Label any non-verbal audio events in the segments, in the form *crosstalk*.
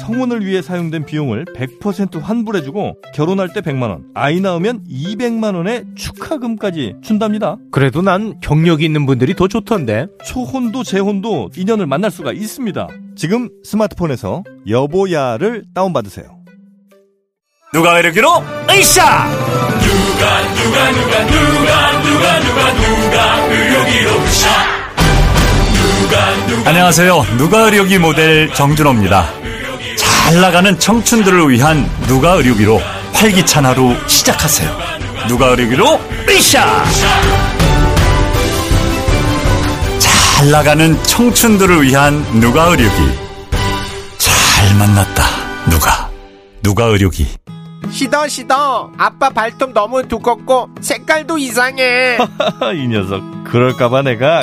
성혼을 위해 사용된 비용을 100% 환불해주고 결혼할 때 100만 원, 아이 낳으면 200만 원의 축하금까지 준답니다. 그래도 난 경력이 있는 분들이 더 좋던데. 초혼도 재혼도 인연을 만날 수가 있습니다. 지금 스마트폰에서 여보야를 다운받으세요. 누가 이르기로 으쌰 안녕하세요 누가 의료기 모델 정준호입니다 잘 나가는 청춘들을 위한 누가 의료기로 활기찬 하루 시작하세요 누가 의료기로 으쌰 잘 나가는 청춘들을 위한 누가 의료기 잘 만났다 누가 누가 의료기 시더 시더. 아빠 발톱 너무 두껍고 색깔도 이상해. *laughs* 이 녀석. 그럴까봐 내가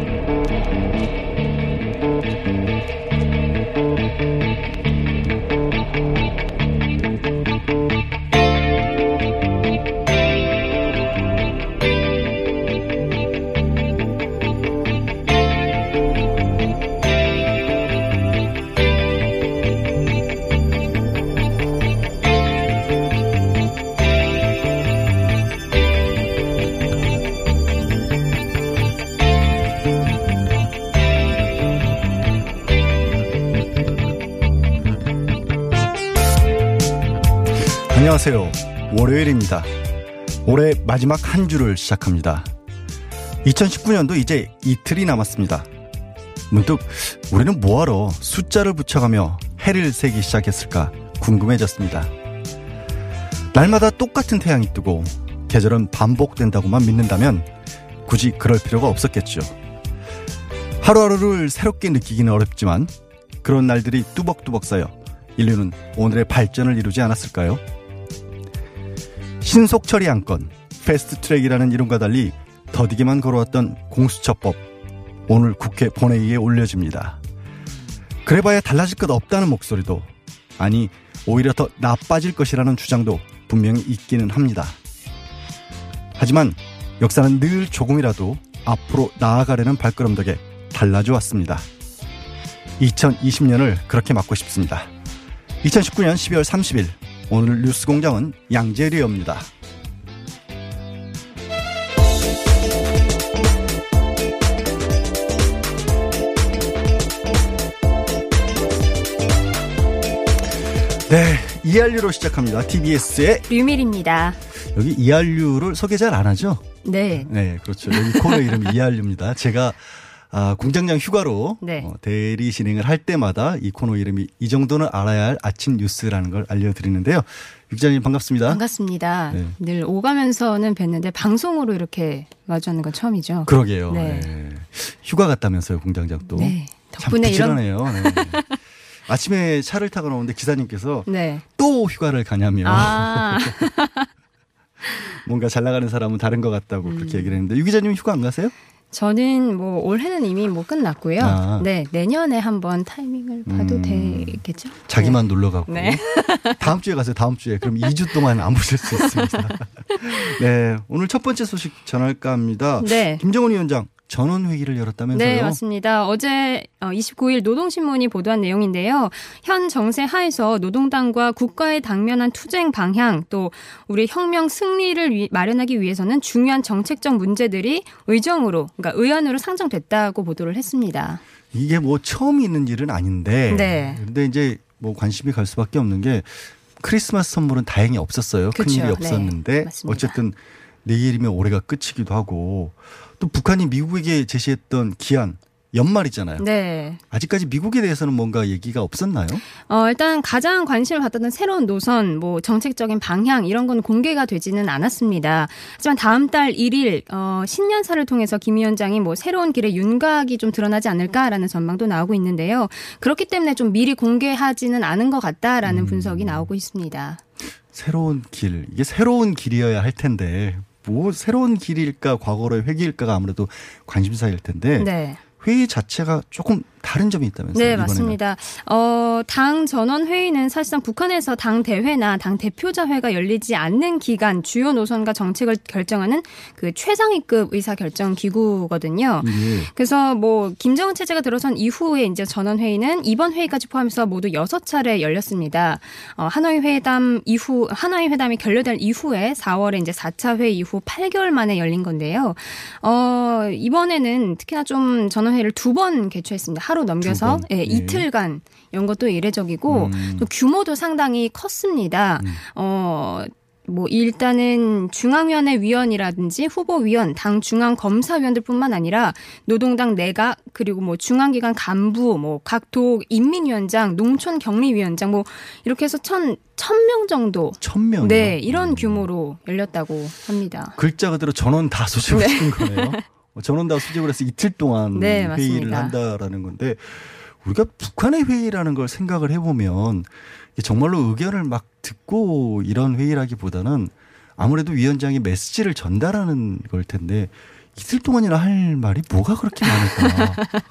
안녕하세요. 월요일입니다. 올해 마지막 한 주를 시작합니다. 2019년도 이제 이틀이 남았습니다. 문득 우리는 뭐하러 숫자를 붙여가며 해를 세기 시작했을까 궁금해졌습니다. 날마다 똑같은 태양이 뜨고 계절은 반복된다고만 믿는다면 굳이 그럴 필요가 없었겠죠. 하루하루를 새롭게 느끼기는 어렵지만 그런 날들이 뚜벅뚜벅 쌓여 인류는 오늘의 발전을 이루지 않았을까요? 신속 처리 안건, 패스트 트랙이라는 이름과 달리 더디게만 걸어왔던 공수처법, 오늘 국회 본회의에 올려집니다. 그래봐야 달라질 것 없다는 목소리도, 아니, 오히려 더 나빠질 것이라는 주장도 분명히 있기는 합니다. 하지만 역사는 늘 조금이라도 앞으로 나아가려는 발걸음 덕에 달라져 왔습니다. 2020년을 그렇게 맞고 싶습니다. 2019년 12월 30일 오늘 뉴스 공장은 양재리입니다. 네, 이한류로 시작합니다. TBS의 류밀입니다. 여기 이한류를 소개 잘 안 하죠? 네. 네, 그렇죠. 여기 코너 이름이 이한류입니다. 제가 아, 공장장 휴가로 네. 어, 대리 진행을 할 때마다 이 코너 이름이 이 정도는 알아야 할 아침 뉴스라는 걸 알려드리는데요. 유 기자님 반갑습니다. 반갑습니다. 네. 늘 오가면서는 뵀는데 방송으로 이렇게 마주하는 건 처음이죠. 그러게요. 네. 네. 휴가 갔다면서요, 공장장 또. 네. 참 덕분에 이런. *laughs* 네. 아침에 차를 타고 나오는데 기사님께서 네. 또 휴가를 가냐며 아, *laughs* 뭔가 잘 나가는 사람은 다른 것 같다고 음. 그렇게 얘기를 했는데 유 기자님 휴가 안 가세요? 저는 뭐 올해는 이미 뭐 끝났고요. 아. 네, 내년에 한번 타이밍을 봐도 음. 되겠죠? 자기만 놀러 가고 네. *laughs* 다음 주에 가세요. 다음 주에 그럼 2주 동안 안 보실 수 있습니다. *laughs* 네, 오늘 첫 번째 소식 전할까 합니다. 네. 김정은 위원장 전원 회의를 열었다면서요? 네, 맞습니다. 어제 29일 노동신문이 보도한 내용인데요. 현 정세 하에서 노동당과 국가의 당면한 투쟁 방향 또 우리 혁명 승리를 위- 마련하기 위해서는 중요한 정책적 문제들이 의정으로, 그러니까 의안으로 상정됐다고 보도를 했습니다. 이게 뭐 처음 있는 일은 아닌데. 네. 근데 이제 뭐 관심이 갈 수밖에 없는 게 크리스마스 선물은 다행히 없었어요. 그쵸. 큰일이 네, 없었는데 맞습니다. 어쨌든 내일이면 올해가 끝이기도 하고 또 북한이 미국에게 제시했던 기한 연말이잖아요. 네. 아직까지 미국에 대해서는 뭔가 얘기가 없었나요? 어, 일단 가장 관심을 받았던 새로운 노선, 뭐 정책적인 방향 이런 건 공개가 되지는 않았습니다. 하지만 다음 달 1일 어, 신년사를 통해서 김 위원장이 뭐 새로운 길의 윤곽이 좀 드러나지 않을까라는 전망도 나오고 있는데요. 그렇기 때문에 좀 미리 공개하지는 않은 것 같다라는 분석이 나오고 있습니다. 새로운 길 이게 새로운 길이어야 할 텐데 뭐 새로운 길일까 과거로의 회귀일까가 아무래도 관심사일 텐데 네. 회의 자체가 조금 다른 점이 있다면서요? 네, 이번에는. 맞습니다. 어, 당 전원 회의는 사실상 북한에서 당 대회나 당 대표자회가 열리지 않는 기간 주요 노선과 정책을 결정하는 그 최상위급 의사 결정 기구거든요. 예. 그래서 뭐 김정은 체제가 들어선 이후에 이제 전원 회의는 이번 회의까지 포함해서 모두 여섯 차례 열렸습니다. 어, 하노이 회담 이후 하노이 회담이 결렬될 이후에 4월에 이제 4차 회의 이후 8개월 만에 열린 건데요. 어, 이번에는 특히나 좀 전원 회의를 두 번 개최했습니다. 하루 넘겨서 번? 예, 예. 이틀간 연 것도 이례적이고 음. 또 규모도 상당히 컸습니다. 어, 뭐 일단은 중앙위원회 위원이라든지 후보위원, 당 중앙 검사위원들뿐만 아니라 노동당 내각 그리고 뭐 중앙기관 간부, 뭐 각도 인민위원장, 농촌격리위원장 뭐 이렇게 해서 천 천명 정도. 천 명이요? 네, 이런 음. 규모로 열렸다고 합니다. 글자 그대로 전원 다 수집을 네. 거네요. *laughs* 어, 전원 다 수집을 해서 이틀 동안 네, 회의를. 한다라는 건데 우리가 북한의 회의라는 걸 생각을 해보면 정말로 의견을 막 듣고 이런 회의라기보다는 아무래도 위원장이 메시지를 전달하는 걸 텐데 이틀 동안이나 할 말이 뭐가 그렇게 많을까? *laughs*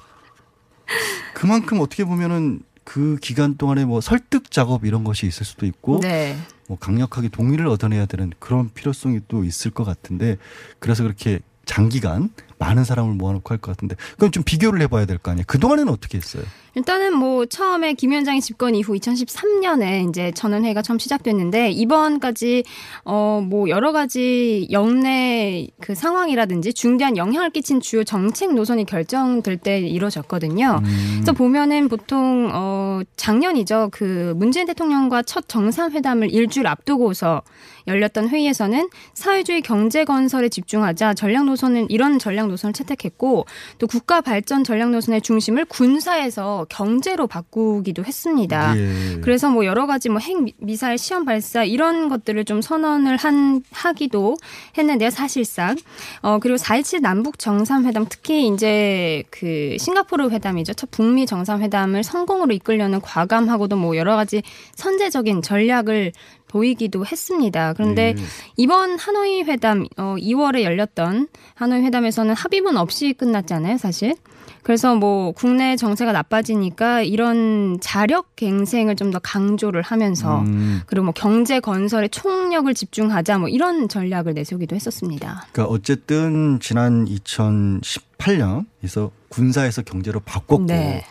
그만큼 어떻게 보면은 그 기간 동안에 뭐 설득 작업 이런 것이 있을 수도 있고 네. 뭐 강력하게 동의를 얻어내야 되는 그런 필요성이 또 있을 것 같은데 그래서 그렇게 장기간 많은 사람을 모아놓고 할 것 같은데 그럼 좀 비교를 해봐야 될 거 아니에요. 그 동안에는 어떻게 했어요? 일단은 뭐 처음에 김 위원장이 집권 이후 2013년에 이제 전원회의가 처음 시작됐는데 이번까지 어 뭐 여러 가지 영내 그 상황이라든지 중대한 영향을 끼친 주요 정책 노선이 결정될 때 이루어졌거든요. 그래서 보면은 보통 어 작년이죠. 그 문재인 대통령과 첫 정상회담을 일주일 앞두고서 열렸던 회의에서는 사회주의 경제 건설에 집중하자 전략 노선은 이런 전략 노선을 채택했고 또 국가 발전 전략 노선의 중심을 군사에서 경제로 바꾸기도 했습니다. 예. 그래서 뭐 여러 가지 뭐 핵 미사일 시험 발사 이런 것들을 좀 선언을 한 하기도 했는데요, 사실상. 어 그리고 4.17 남북 정상회담 특히 이제 그 싱가포르 회담이죠. 첫 북미 정상회담을 성공으로 이끌려는 과감하고도 뭐 여러 가지 선제적인 전략을 보이기도 했습니다. 그런데 네. 이번 하노이 회담 어 2월에 열렸던 하노이 회담에서는 합의문 없이 끝났잖아요, 사실. 그래서 뭐 국내 정세가 나빠지니까 이런 자력 갱생을 좀 더 강조를 하면서 음, 그리고 뭐 경제 건설에 총력을 집중하자 뭐 이런 전략을 내세우기도 했었습니다. 그러니까 어쨌든 지난 2018년에서 군사에서 경제로 바꿨고 네.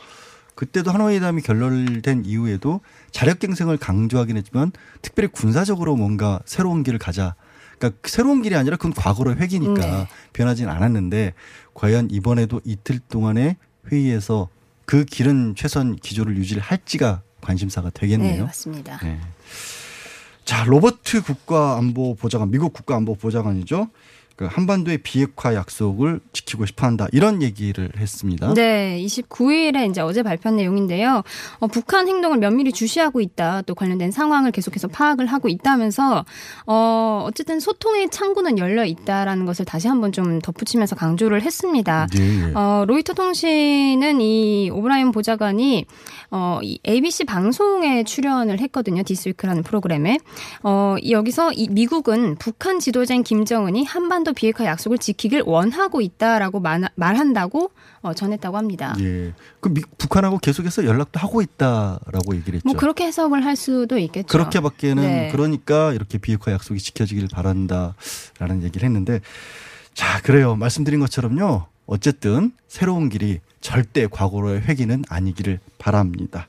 그때도 하노이담이 결렬된 이후에도 자력갱생을 강조하긴 했지만 특별히 군사적으로 뭔가 새로운 길을 가자. 그러니까 새로운 길이 아니라 그건 과거로의 회기니까 네. 변하진 않았는데 과연 이번에도 이틀 동안의 회의에서 그 길은 최선 기조를 유지를 할지가 관심사가 네, 되겠네요. 맞습니다. 네. 자, 로버트 국가안보보좌관, 미국 국가안보보좌관이죠. 그 한반도의 비핵화 약속을 지키고 싶어 한다. 이런 얘기를 했습니다. 네, 29일에 이제 어제 발표한 내용인데요. 어, 북한 행동을 면밀히 주시하고 있다. 또 관련된 상황을 계속해서 파악을 하고 있다면서 어, 어쨌든 소통의 창구는 열려 있다라는 것을 다시 한번 좀 덧붙이면서 강조를 했습니다. 예, 예. 어, 로이터 통신은 이 오브라이언 보좌관이 어, 이 ABC 방송에 출연을 했거든요. 디스위크라는 프로그램에. 어, 이- 여기서 이 미국은 북한 지도자인 김정은이 한반도 더 비핵화 약속을 지키길 원하고 있다라고 말, 말한다고 어, 전했다고 합니다. 예. 그 미- 북한하고 계속해서 연락도 하고 있다라고 얘기를 했죠. 뭐 그렇게 해석을 할 수도 있겠죠. 그렇게밖에는 네. 그러니까 이렇게 비핵화 약속이 지켜지길 바란다라는 얘기를 했는데 자 그래요 말씀드린 것처럼요 어쨌든 새로운 길이 절대 과거로의 회귀는 아니기를 바랍니다.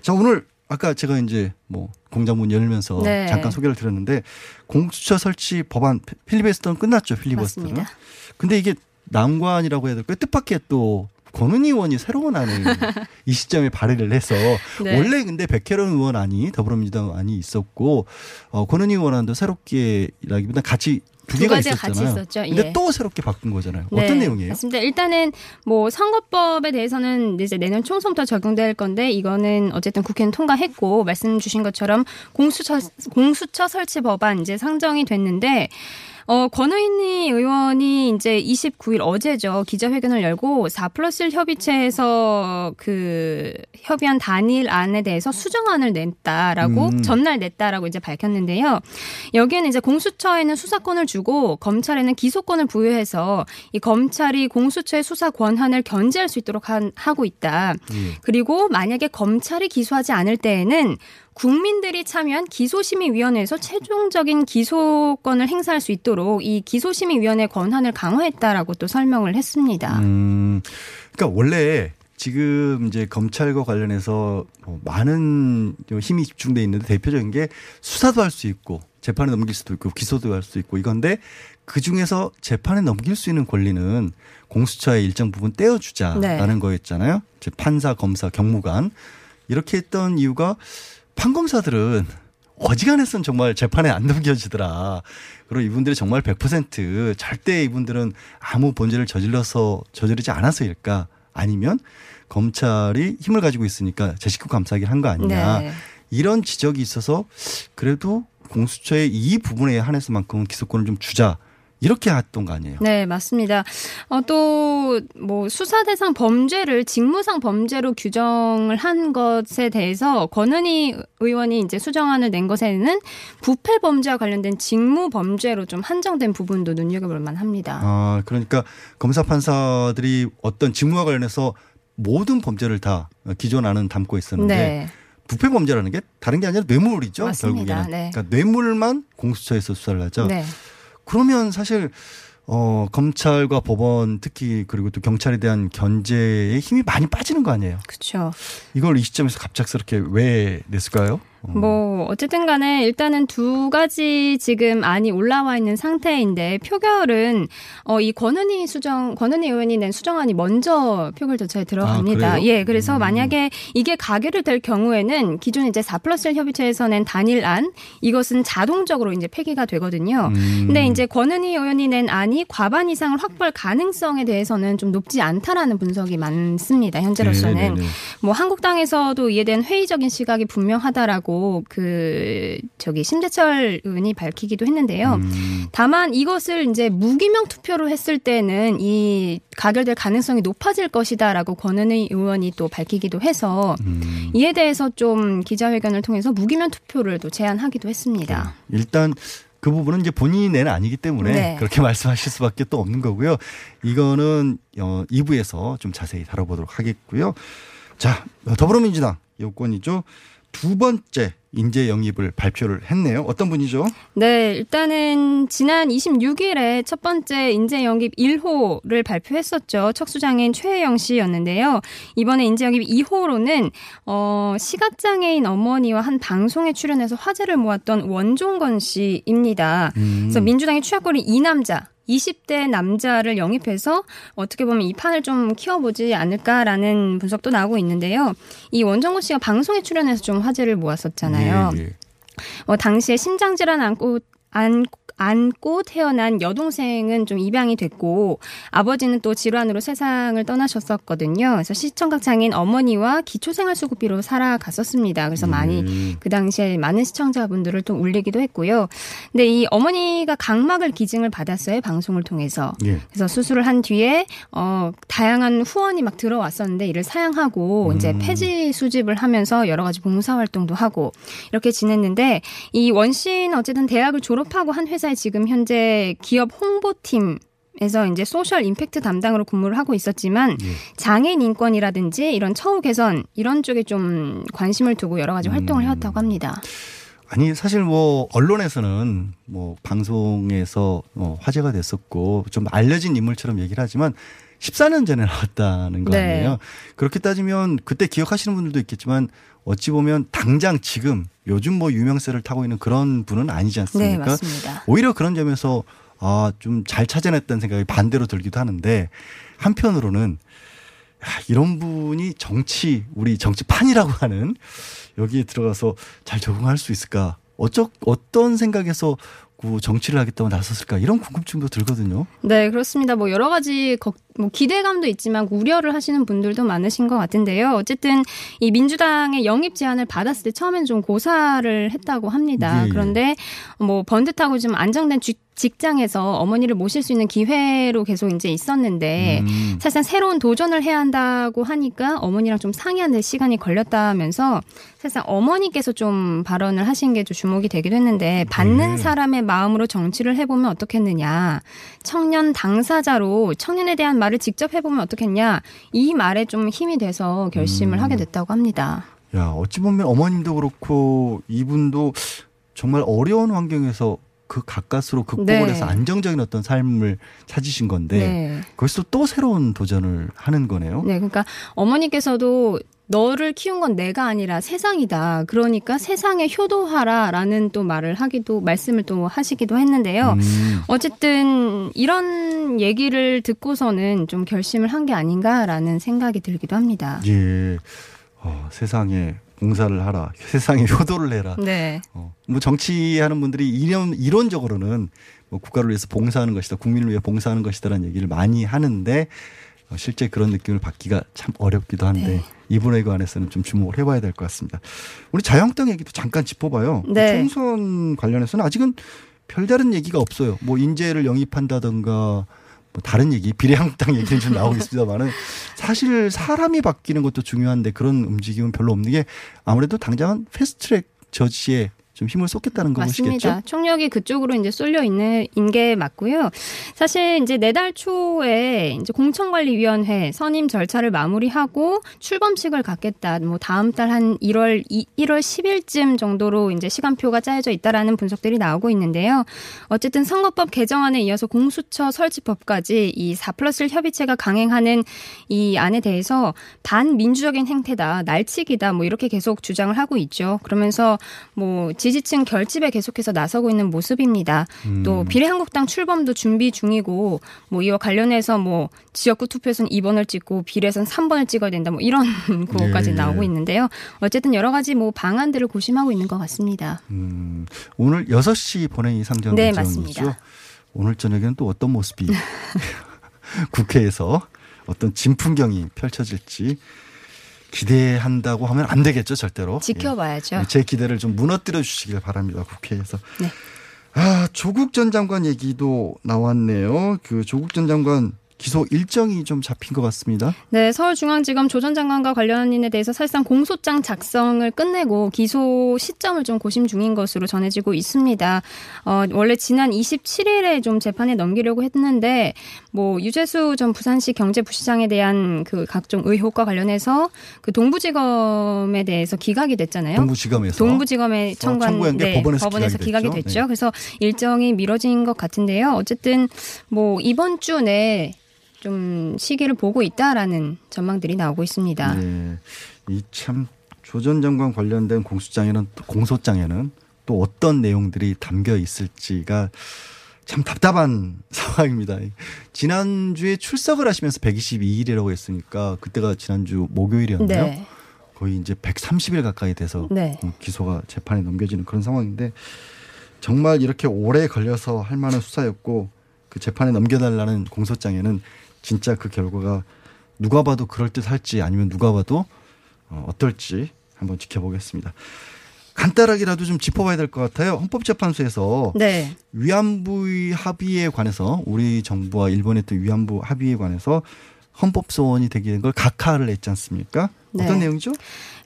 자 오늘 아까 제가 이제 뭐 공장 문 열면서 네. 잠깐 소개를 드렸는데 공수처 설치 법안 필- 필리버스터는 끝났죠 필리버스터는. 맞습니다. 근데 이게 난관이라고 해야 될까요? 뜻밖의 또 권은 의원이 새로운 안을 *laughs* 이 시점에 발의를 해서 네. 원래 근데 백혜련 의원 안이 더불어민주당 안이 있었고 어, 권은 의원 안도 새롭게라기보다 같이 두두 개가 가지가 같이 있었잖아요. 있었죠. 근데 예. 또 새롭게 바꾼 거잖아요. 네, 어떤 내용이에요? 맞습니다. 일단은 뭐 선거법에 대해서는 이제 내년 총선부터 적용될 건데 이거는 어쨌든 국회는 통과했고 말씀 주신 것처럼 공수처 공수처 설치 법안 이제 상정이 됐는데 어, 권의니 의원이 이제 29일 어제죠. 기자회견을 열고 4 플러스 1 협의체에서 그 협의한 단일안에 대해서 수정안을 냈다라고 음. 전날 냈다라고 이제 밝혔는데요. 여기에는 이제 공수처에는 수사권을 주고 검찰에는 기소권을 부여해서 이 검찰이 공수처의 수사 권한을 견제할 수 있도록 한- 하고 있다. 그리고 만약에 검찰이 기소하지 않을 때에는 국민들이 참여한 기소심의위원회에서 최종적인 기소권을 행사할 수 있도록 이 기소심의위원회 권한을 강화했다라고 또 설명을 했습니다. 음, 그러니까 원래 지금 이제 검찰과 관련해서 뭐 많은 좀 힘이 집중돼 있는데 대표적인 게 수사도 할 수 있고 재판에 넘길 수도 있고 기소도 할 수 있고 이건데 그 중에서 재판에 넘길 수 있는 권리는 공수처의 일정 부분 떼어주자라는 네. 거였잖아요. 즉 판사, 검사, 경무관 이렇게 했던 이유가 판검사들은 어지간해서는 정말 재판에 안 넘겨지더라. 그리고 이분들이 정말 100% 절대 이분들은 아무 범죄를 저질러서 저지르지 않아서일까? 아니면 검찰이 힘을 가지고 있으니까 제 식구 감싸기를 한거 아니냐? 네. 이런 지적이 있어서 그래도 공수처의 이 부분에 한해서만큼은 기소권을 좀 주자. 이렇게 했던 거 아니에요? 네, 맞습니다. 어, 또, 뭐, 수사 대상 범죄를 직무상 범죄로 규정을 한 것에 대해서 권은희 의원이 이제 수정안을 낸 것에는 부패 범죄와 관련된 직무 범죄로 좀 한정된 부분도 눈여겨볼 만합니다. 아, 그러니까 검사 판사들이 어떤 직무와 관련해서 모든 범죄를 다 기존 안은 담고 있었는데 네. 부패 범죄라는 게 다른 게 아니라 뇌물이죠. 맞습니다. 결국에는. 네. 그러니까 뇌물만 공수처에서 수사를 하죠. 네. 그러면 사실 어 검찰과 법원 특히 그리고 또 경찰에 대한 견제에 힘이 많이 빠지는 거 아니에요. 그렇죠. 이걸 이 시점에서 갑작스럽게 왜 냈을까요? 뭐 어쨌든 간에 일단은 두 가지 지금 안이 올라와 있는 상태인데 표결은 어 이 권은희 수정 권은희 의원이 낸 수정안이 먼저 표결 절차에 들어갑니다. 아? 예, 그래서 만약에 이게 가결이 될 경우에는 기존 이제 4 플러스 1 협의체에서 낸 단일안 이것은 자동적으로 이제 폐기가 되거든요. 음. 근데 이제 권은희 의원이 낸 안이 과반 이상을 확보할 가능성에 대해서는 좀 높지 않다라는 분석이 많습니다. 현재로서는 네네네. 뭐 한국당에서도 이에 대한 회의적인 시각이 분명하다라고 그 저기 심재철 의원이 밝히기도 했는데요. 다만 이것을 이제 무기명 투표로 했을 때는 이 가결될 가능성이 높아질 것이다라고 권은희 의원이 또 밝히기도 해서 이에 대해서 좀 기자회견을 통해서 무기명 투표를 또 제안하기도 했습니다. 일단 그 부분은 이제 본인이 낸 아니기 때문에 네. 그렇게 *laughs* 말씀하실 수밖에 또 없는 거고요. 이거는 어 2부에서 좀 자세히 다뤄보도록 하겠고요. 자, 더불어민주당 요건이죠. 두 번째 인재 영입을 발표를 했네요. 어떤 분이죠? 네, 일단은 지난 26일에 첫 번째 인재 영입 1호를 발표했었죠. 척수장애인 최혜영 씨였는데요. 이번에 인재 영입 2호로는 어, 시각장애인 어머니와 한 방송에 출연해서 화제를 모았던 원종건 씨입니다. 그래서 민주당의 취약거리 이 남자 20대 남자를 영입해서 어떻게 보면 이 판을 좀 키워보지 않을까라는 분석도 나오고 있는데요. 이 원정구 씨가 방송에 출연해서 좀 화제를 모았었잖아요. 예, 예. 어, 당시에 심장질환 안고 안 안고 태어난 여동생은 좀 입양이 됐고 아버지는 또 질환으로 세상을 떠나셨었거든요. 그래서 시청각 장애인 어머니와 기초생활수급비로 살아갔었습니다. 그래서 많이 그 당시에 많은 시청자분들을 또 울리기도 했고요. 근데 이 어머니가 각막을 기증을 받았어요 방송을 통해서. 예. 그래서 수술을 한 뒤에 어 다양한 후원이 막 들어왔었는데 이를 사양하고 이제 폐지 수집을 하면서 여러 가지 봉사 활동도 하고 이렇게 지냈는데 이 원 씨는 어쨌든 대학을 졸업하고 한 회사에 회사에 지금 현재 기업 홍보팀 에서 이제 소셜 임팩트 담당으로 근무를 하고 있었지만 예. 장애인 인권이라든지 이런 처우 개선 이런 쪽에 좀 관심을 두고 여러 가지 활동을 음. 해왔다고 합니다. 아니 사실 뭐 언론에서는 뭐 방송에서 어, 화제가 됐었고 좀 알려진 인물처럼 얘기를 하지만 14년 전에 나왔다는 거 네. 아니에요. 그렇게 따지면 그때 기억하시는 분들도 있겠지만 어찌 보면 당장 지금 요즘 뭐 유명세를 타고 있는 그런 분은 아니지 않습니까? 네, 맞습니다. 오히려 그런 점에서 아, 좀 잘 찾아냈다는 생각이 반대로 들기도 하는데 한편으로는 야, 이런 분이 정치, 우리 정치판이라고 *laughs* 하는 여기에 들어가서 잘 적응할 수 있을까? 어쩌, 어떤 생각에서 그 정치를 하겠다고 나섰을까? 이런 궁금증도 들거든요. 네, 그렇습니다. 뭐 여러 가지 걱- 뭐 기대감도 있지만 우려를 하시는 분들도 많으신 것 같은데요. 어쨌든 이 민주당의 영입 제안을 받았을 때 처음에는 좀 고사를 했다고 합니다. 예, 예. 그런데 뭐 번듯하고 좀 안정된 직- 직장에서 어머니를 모실 수 있는 기회로 계속 이제 있었는데 음. 사실상 새로운 도전을 해야 한다고 하니까 어머니랑 좀 상의하는 시간이 걸렸다면서 사실상 어머니께서 좀 발언을 하신 게 좀 주목이 되기도 했는데 받는 네. 사람의 마음으로 정치를 해보면 어떻겠느냐 청년 당사자로 청년에 대한 말을 직접 해보면 어떻겠냐 이 말에 좀 힘이 돼서 결심을 음. 하게 됐다고 합니다. 야, 어찌 보면 어머님도 그렇고 이분도 정말 어려운 환경에서 그 가까스로 극복을 네. 해서 안정적인 어떤 삶을 찾으신 건데 네. 거기서 또 새로운 도전을 하는 거네요. 네, 그러니까 어머니께서도 너를 키운 건 내가 아니라 세상이다. 그러니까 세상에 효도하라라는 또 말을 하기도 말씀을 또 하시기도 했는데요. 음. 어쨌든 이런 얘기를 듣고서는 좀 결심을 한 게 아닌가라는 생각이 들기도 합니다. 예. 어, 세상에 봉사를 하라. *laughs* 세상에 효도를 해라. 네. 어, 뭐 정치하는 분들이 이론, 이론적으로는 뭐 국가를 위해서 봉사하는 것이다. 국민을 위해 봉사하는 것이다라는 얘기를 많이 하는데 어, 실제 그런 느낌을 받기가 참 어렵기도 한데 네. 이분에 관해서는 좀 주목을 해봐야 될 것 같습니다. 우리 자유한국당 얘기도 잠깐 짚어봐요. 네. 총선 관련해서는 아직은 별다른 얘기가 없어요. 뭐 인재를 영입한다든가 뭐 다른 얘기 비례한국당 얘기는 좀 나오고 있습니다만은 사실 사람이 바뀌는 것도 중요한데 그런 움직임은 별로 없는 게 아무래도 당장은 패스트트랙 저지에 좀 힘을 쏟겠다는 맞습니다. 것이겠죠. 총력이 그쪽으로 이제 쏠려 있는 게 맞고요. 사실 이제 내달 초에 이제 공천관리위원회 선임 절차를 마무리하고 출범식을 갖겠다. 뭐 다음 달 한 1월 2, 1월 10일쯤 정도로 이제 시간표가 짜여져 있다라는 분석들이 나오고 있는데요. 어쨌든 선거법 개정안에 이어서 공수처 설치법까지 이 4플러스 협의체가 강행하는 이 안에 대해서 반민주적인 행태다, 날치기다, 뭐 이렇게 계속 주장을 하고 있죠. 그러면서 뭐 지지층 결집에 계속해서 나서고 있는 모습입니다. 음. 또 비례한국당 출범도 준비 중이고 뭐 이와 관련해서 뭐 지역구 투표에서는 2번을 찍고 비례선 3번을 찍어야 된다 뭐 이런 *laughs* 구호까지 예. 나오고 있는데요. 어쨌든 여러 가지 뭐 방안들을 고심하고 있는 것 같습니다. 음, 오늘 6시 본회의 상정 네. 맞습니다. 오늘 저녁에는 또 어떤 모습이 *laughs* *laughs* 국회에서 어떤 진풍경이 펼쳐질지 기대한다고 하면 안 되겠죠, 절대로. 지켜봐야죠. 예. 제 기대를 좀 무너뜨려 주시길 바랍니다, 국회에서. 네. 아, 조국 전 장관 얘기도 나왔네요. 그 조국 전 장관 기소 일정이 좀 잡힌 것 같습니다. 네, 서울중앙지검 조전 장관과 관련인에 대해서 사실상 공소장 작성을 끝내고 기소 시점을 좀 고심 중인 것으로 전해지고 있습니다. 어, 원래 지난 27일에 좀 재판에 넘기려고 했는데 뭐 유재수 전 부산시 경제부시장에 대한 그 각종 의혹과 관련해서 그 동부지검에 대해서 기각이 됐잖아요. 동부지검에서. 동부지검에 어, 청구한 청구한 게 네, 법원에서 법원에서 기각이 기각이 됐죠. 네. 그래서 일정이 미뤄진 것 같은데요. 어쨌든 뭐 이번 주 내에 좀 시기를 보고 있다라는 전망들이 나오고 있습니다. 네. 이참 조 전 장관 관련된 공소장에는 공소장에는 또 어떤 내용들이 담겨 있을지가 참 답답한 *laughs* 상황입니다. 지난주에 출석을 하시면서 122일이라고 했으니까 그때가 지난주 목요일이었나요? 네. 거의 이제 130일 가까이 돼서 네. 음, 기소가 재판에 넘겨지는 그런 상황인데 정말 이렇게 오래 걸려서 할 만한 수사였고 그 재판에 넘겨달라는 공소장에는 진짜 그 결과가 누가 봐도 그럴 듯할지 아니면 누가 봐도 어, 어떨지 한번 지켜보겠습니다. 간단하게라도 좀 짚어봐야 될 것 같아요. 헌법재판소에서 네. 위안부 합의에 관해서 우리 정부와 일본의 또 위안부 합의에 관해서 헌법 소원이 되게 된걸 각하를 했지 않습니까? 어떤 네. 내용이죠?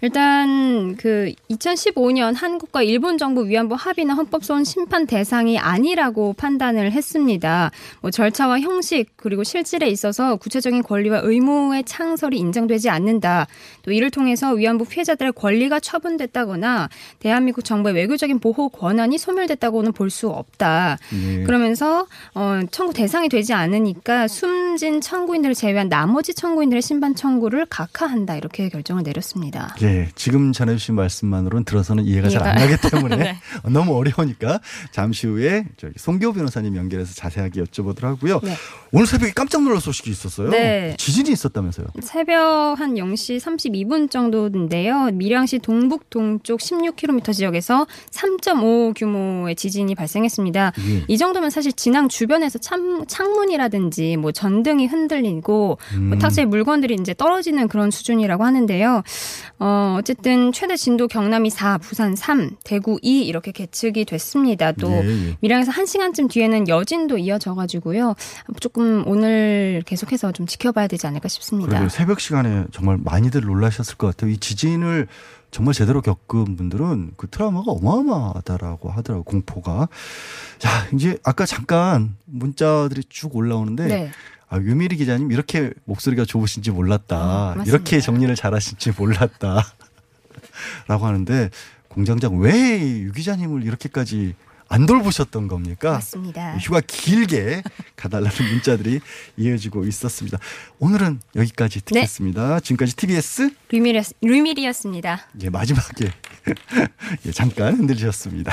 일단 그 2015년 한국과 일본 정부 위안부 합의나 헌법소원 심판 대상이 아니라고 판단을 했습니다. 뭐 절차와 형식 그리고 실질에 있어서 구체적인 권리와 의무의 창설이 인정되지 않는다. 또 이를 통해서 위안부 피해자들의 권리가 처분됐다거나 대한민국 정부의 외교적인 보호 권한이 소멸됐다고는 볼 수 없다. 예. 그러면서 어, 청구 대상이 되지 않으니까 숨진 청구인들을 제외한 나머지 청구인들의 신반 청구를 각하한다 이렇게 결 정을 내렸습니다. 예, 지금 전해주신 말씀만으로는 들어서는 이해가 잘안 이해가- 가기 때문에 *laughs* 네. *laughs* 너무 어려우니까 잠시 후에 저기 송교 변호사님 연결해서 자세하게 여쭤보도록 하고요. 네. 오늘 새벽에 깜짝 놀랄 소식이 있었어요. 네. 지진이 있었다면서요? 새벽 한 0시 32분 정도인데요. 밀양시 동북 동쪽 16km 지역에서 3.5 규모의 지진이 발생했습니다. 예. 이 정도면 사실 진앙 주변에서 참, 창문이라든지 뭐 전등이 흔들리고 뭐 음. 탁자의 물건들이 이제 떨어지는 그런 수준이라고 하는 데요. 어, 어쨌든 최대 진도 경남이 4, 부산 3, 대구 2 이렇게 계측이 됐습니다. 또 예, 예. 밀양에서 1시간쯤 뒤에는 여진도 이어져 가지고요. 조금 오늘 계속해서 좀 지켜봐야 되지 않을까 싶습니다. 그리고 새벽 시간에 정말 많이들 놀라셨을 것 같아요. 이 지진을 정말 제대로 겪은 분들은 그 트라우마가 어마어마하다라고 하더라고요. 공포가. 자, 이제 아까 잠깐 문자들이 쭉 올라오는데 네. 아, 유미리 기자님 이렇게 목소리가 좋으신지 몰랐다. 아, 고맙습니다. 이렇게 정리를 잘하신지 몰랐다. *laughs* 라고 하는데 공장장 왜 유 기자님을 이렇게까지 안 돌보셨던 겁니까? 맞습니다. 휴가 길게 가달라는 문자들이 이어지고 있었습니다. 오늘은 여기까지 네. 듣겠습니다. 지금까지 TBS 류미리, 류미리였습니다. 예, 마지막에 *laughs* 예, 잠깐 흔들리셨습니다.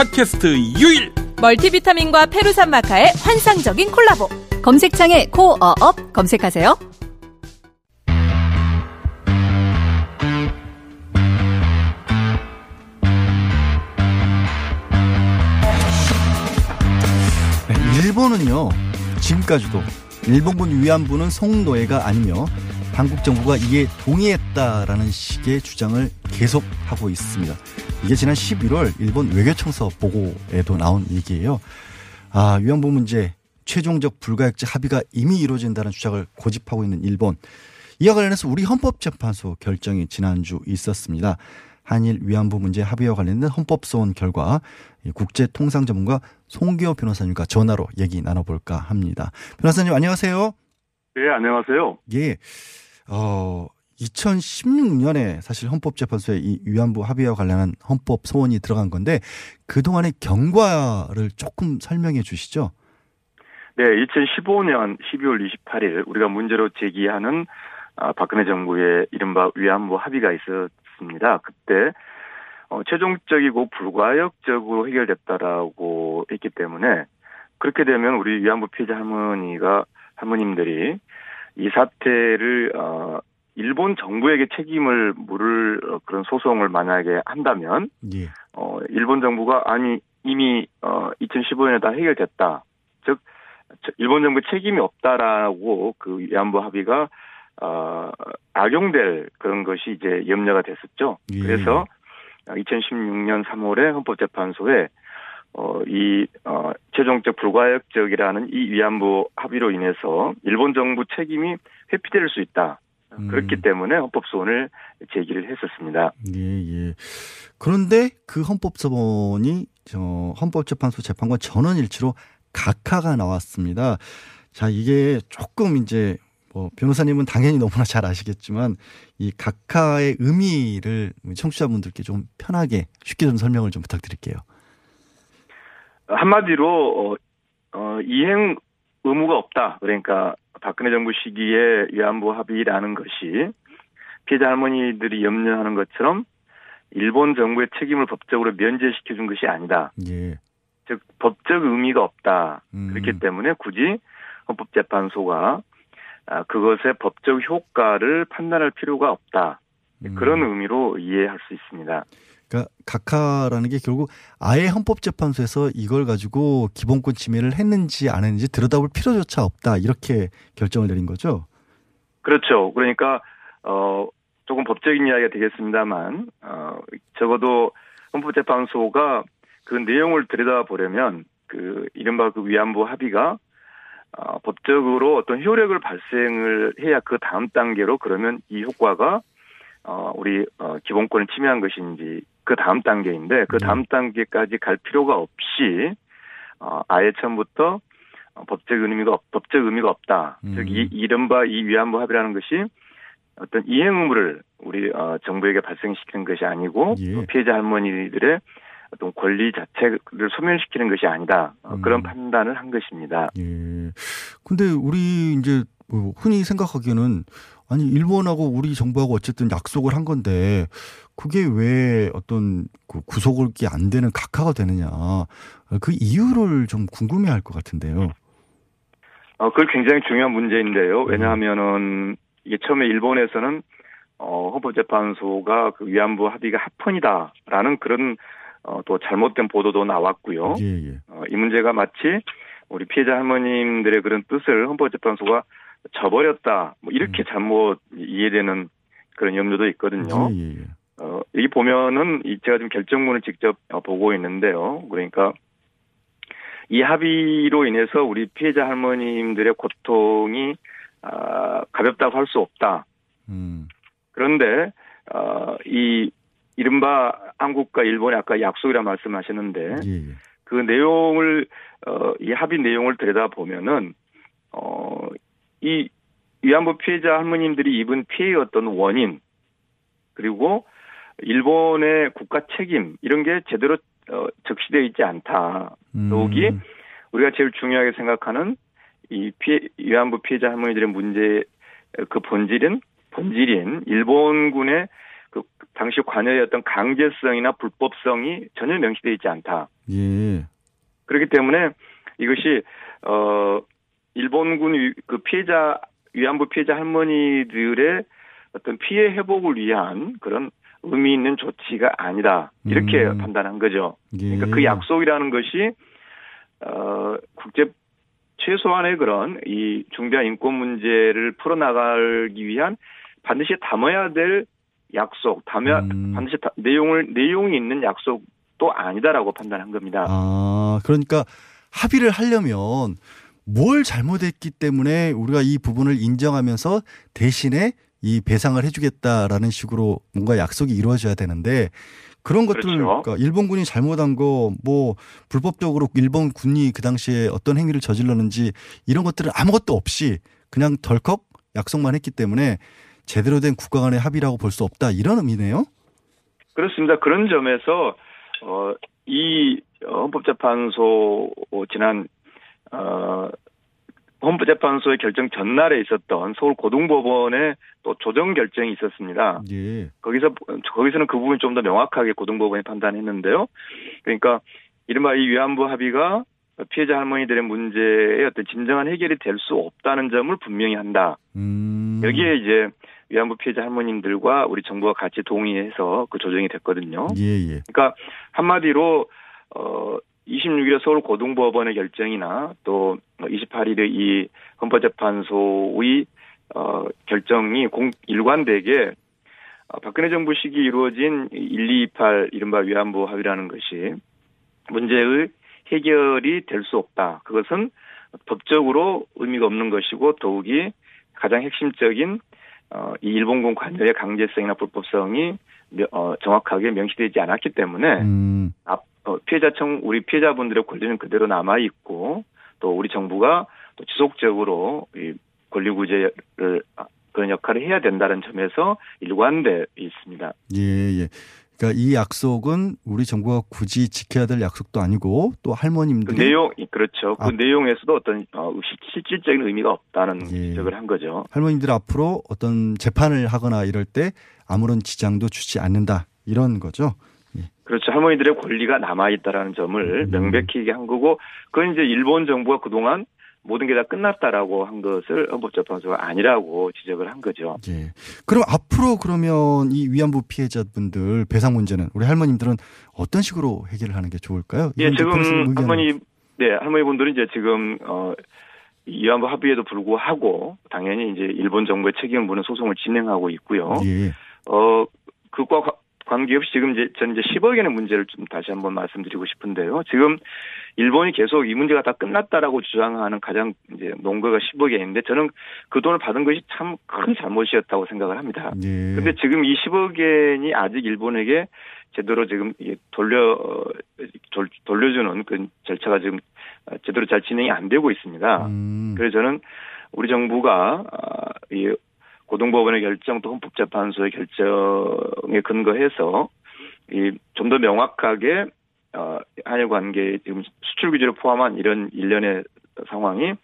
팟캐스트 유일! 멀티비타민과 페루산 마카의 환상적인 콜라보. 검색창에 코어업 검색하세요. 네, 일본은요, 지금까지도 일본군 위안부는 송노예가 아니며 한국 정부가 이에 동의했다라는 식의 주장을 계속하고 있습니다. 이게 지난 11월 일본 외교청서 보고에도 나온 얘기예요. 아, 위안부 문제 최종적 불가역적 합의가 이미 이루어진다는 주장을 고집하고 있는 일본. 이와 관련해서 우리 헌법재판소 결정이 지난주 있었습니다. 한일 위안부 문제 합의와 관련된 헌법소원 결과 국제통상 전문가 송기호 변호사님과 전화로 얘기 나눠볼까 합니다. 변호사님 안녕하세요. 네, 안녕하세요. 예. 어, 2016년에 사실 헌법재판소에 이 위안부 합의와 관련한 헌법 소원이 들어간 건데 그동안의 경과를 조금 설명해 주시죠. 네, 2015년 12월 28일 우리가 문제로 제기하는 아, 박근혜 정부의 이른바 위안부 합의가 있었습니다. 그때 어, 최종적이고 불가역적으로 해결됐다라고 했기 때문에 그렇게 되면 우리 위안부 피해자 할머니가 할머님들이 이 사태를 어, 일본 정부에게 책임을 물을 어, 그런 소송을 만약에 한다면 예. 어, 일본 정부가 아니 이미 어, 2015년에 다 해결됐다. 즉 저- 일본 정부 책임이 없다라고 그 위안부 합의가 어, 악용될 그런 것이 이제 염려가 됐었죠. 예. 그래서 2016년 3월에 헌법재판소에 어, 이, 어, 최종적 불가역적이라는 이 위안부 합의로 인해서 일본 정부 책임이 회피될 수 있다. 음. 그렇기 때문에 헌법소원을 제기를 했었습니다. 예, 예. 그런데 그 헌법소원이 저 헌법재판소 재판관 전원 일치로 각하가 나왔습니다. 자, 이게 조금 이제 뭐 변호사님은 당연히 너무나 잘 아시겠지만 이 각하의 의미를 청취자분들께 좀 편하게 쉽게 좀 설명을 좀 부탁드릴게요. 한마디로, 어, 어, 이행 의무가 없다. 그러니까 박근혜 정부 시기에 위안부 합의라는 것이 피해자 할머니들이 염려하는 것처럼 일본 정부의 책임을 법적으로 면제시켜 준 것이 아니다. 예. 즉 법적 의미가 없다. 음. 그렇기 때문에 굳이 헌법재판소가 아, 그것의 법적 효과를 판단할 필요가 없다. 음. 그런 의미로 이해할 수 있습니다. 그러니까 각하라는 게 결국 아예 헌법재판소에서 이걸 가지고 기본권 침해를 했는지 안 했는지 들여다볼 필요조차 없다. 이렇게 결정을 내린 거죠. 그렇죠. 그러니까 어 조금 법적인 이야기가 되겠습니다만 어 적어도 헌법재판소가 그 내용을 들여다보려면 그 이른바 그 위안부 합의가 어, 법적으로 어떤 효력을 발생을 해야 그 다음 단계로 그러면 이 효과가 어, 우리 어, 기본권을 침해한 것인지 그 다음 단계인데 그 다음 단계까지 갈 필요가 없이 어, 아예 처음부터 어, 법적 의미가 없- 법적 의미가 없다. 즉이 이른바 이 위안부 합의라는 것이 어떤 이행 의무를 우리 어, 정부에게 발생시키는 것이 아니고 또 피해자 할머니들의 어떤 권리 자체를 소멸시키는 것이 아니다. 어, 그런 판단을 한 것입니다. 예. 근데 우리 이제 뭐 흔히 생각하기에는 아니 일본하고 우리 정부하고 어쨌든 약속을 한 건데 그게 왜 어떤 그 구속이 안 되는 각하가 되느냐 그 이유를 좀 궁금해할 것 같은데요. 어, 그걸 굉장히 중요한 문제인데요. 왜냐하면은 이게 처음에 일본에서는 어, 헌법재판소가 그 위안부 합의가 합헌이다라는 그런 어, 또 잘못된 보도도 나왔고요. 예, 예. 어, 이 문제가 마치 우리 피해자 할머님들의 그런 뜻을 헌법재판소가 저버렸다. 뭐 이렇게 잘못 이해되는 그런 염려도 있거든요. 예, 예. 어, 여기 보면은 이 제가 지금 결정문을 직접 어, 보고 있는데요. 그러니까 이 합의로 인해서 우리 피해자 할머님들의 고통이 아, 가볍다고 할 수 없다. 음. 그런데 어, 이 이른바 한국과 일본의 아까 약속이라 말씀하셨는데 예, 그 내용을 어, 이 합의 내용을 들여다 보면은 어, 이 위안부 피해자 할머님들이 입은 피해의 어떤 원인 그리고 일본의 국가 책임 이런 게 제대로 어, 적시되어 있지 않다. 여기 우리가 제일 중요하게 생각하는 이 피해 위안부 피해자 할머니들의 문제 그 본질은 본질인 일본군의 그 당시 관여의 어떤 강제성이나 불법성이 전혀 명시되어 있지 않다. 예. 그렇기 때문에 이것이 어 일본군 위- 그 피해자 위안부 피해자 할머니들의 어떤 피해 회복을 위한 그런 의미 있는 조치가 아니다 이렇게 음. 판단한 거죠. 예. 그러니까 그 약속이라는 것이 어 국제 최소한의 그런 이 중대한 인권 문제를 풀어나가기 위한 반드시 담아야 될 약속, 담아 음. 반드시 다- 내용을 내용이 있는 약속도 아니다라고 판단한 겁니다. 아, 그러니까 합의를 하려면 뭘 잘못했기 때문에 우리가 이 부분을 인정하면서 대신에 이 배상을 해주겠다라는 식으로 뭔가 약속이 이루어져야 되는데 그런 것들 그렇죠. 그러니까 일본군이 잘못한 거 뭐 불법적으로 일본 군이 그 당시에 어떤 행위를 저질렀는지 이런 것들은 아무것도 없이 그냥 덜컥 약속만 했기 때문에 제대로 된 국가 간의 합의라고 볼 수 없다 이런 의미네요. 그렇습니다. 그런 점에서 어, 이 헌법재판소 지난 어, 헌법재판소의 결정 전날에 있었던 서울 고등법원의 또 조정 결정이 있었습니다. 예. 거기서 거기서는 그 부분이 좀 더 명확하게 고등법원이 판단했는데요. 그러니까 이른바 이 위안부 합의가 피해자 할머니들의 문제의 어떤 진정한 해결이 될 수 없다는 점을 분명히 한다. 음. 여기에 이제 위안부 피해자 할머님들과 우리 정부가 같이 동의해서 그 조정이 됐거든요. 예, 예. 그러니까 한마디로 어 26일에 서울 고등법원의 결정이나 또 28일의 이 헌법재판소의 어, 결정이 공, 일관되게 어, 박근혜 정부 시기 이루어진 1228 이른바 위안부 합의라는 것이 문제의 해결이 될 수 없다. 그것은 법적으로 의미가 없는 것이고 더욱이 가장 핵심적인 어, 이 일본군 관여의 강제성이나 불법성이 며- 어, 정확하게 명시되지 않았기 때문에 음, 앞, 어, 피해자청 우리 피해자분들의 권리는 그대로 남아 있고 또 우리 정부가 또 지속적으로 이 권리 구제를 아, 그런 역할을 해야 된다는 점에서 일관돼 있습니다. 예, 예. 그러니까 이 약속은 우리 정부가 굳이 지켜야 될 약속도 아니고 또그 할머님들이 내용 그렇죠. 그 아. 내용에서도 어떤 어, 실- 실질적인 의미가 없다는 예. 지적을 한 거죠. 할머님들 앞으로 어떤 재판을 하거나 이럴 때 아무런 지장도 주지 않는다 이런 거죠. 그렇죠. 할머니들의 권리가 남아 있다라는 점을 음. 명백히 얘기한 거고 그건 이제 일본 정부가 그동안 모든 게 다 끝났다라고 한 것을 헌법재판소가 아니라고 지적을 한 거죠. 예. 그럼 앞으로 그러면 이 위안부 피해자분들 배상 문제는 우리 할머님들은 어떤 식으로 해결을 하는 게 좋을까요? 예, 지금 할머니, 네, 할머니 분들은 이제 지금, 어, 이 위안부 합의에도 불구하고 당연히 이제 일본 정부의 책임을 묻는 소송을 진행하고 있고요. 예. 어, 그과 과- 관계없이 지금 이제 저는 이제 10억 엔의 문제를 좀 다시 한번 말씀드리고 싶은데요. 지금 일본이 계속 이 문제가 다 끝났다라고 주장하는 가장 이제 농가가 10억 엔인데 저는 그 돈을 받은 것이 참 큰 잘못이었다고 생각을 합니다. 예. 근데 지금 이 10억 엔이 아직 일본에게 제대로 지금 돌려 어, 돌- 돌려주는 그 절차가 지금 어, 제대로 잘 진행이 안 되고 있습니다. 음. 그래서 저는 우리 정부가 아, 이 고등법원의 결정 또 헌법재판소의 결정에 근거해서 이 좀 더 명확하게 어, 한일 관계 지금 수출 규제를 포함한 이런 일련의 상황이